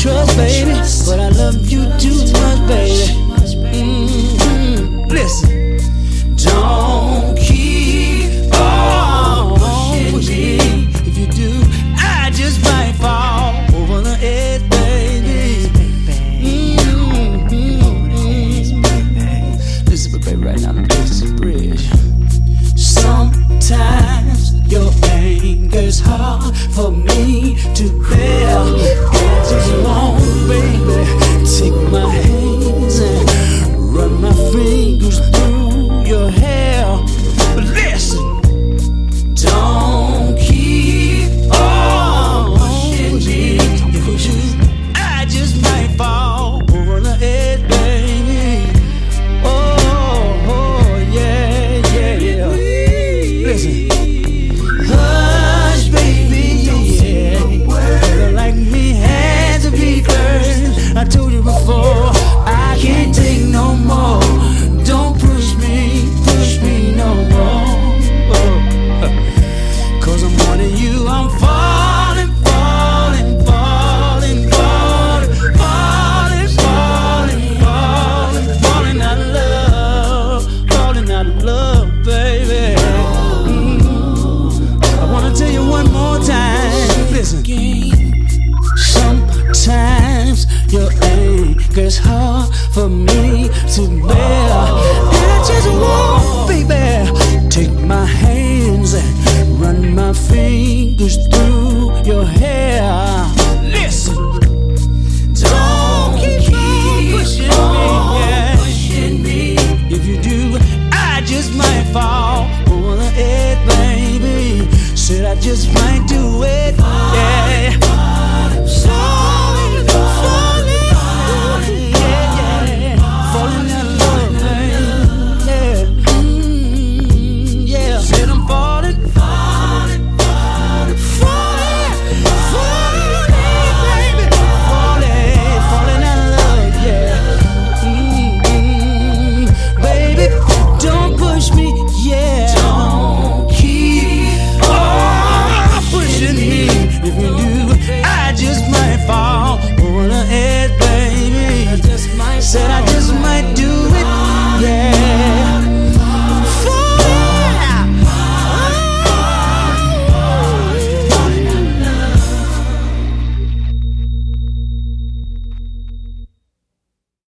trust, baby. But I love you too much, baby. baby. I wanna tell you one more time. Listen. Sometimes your anger's hard for me to bear.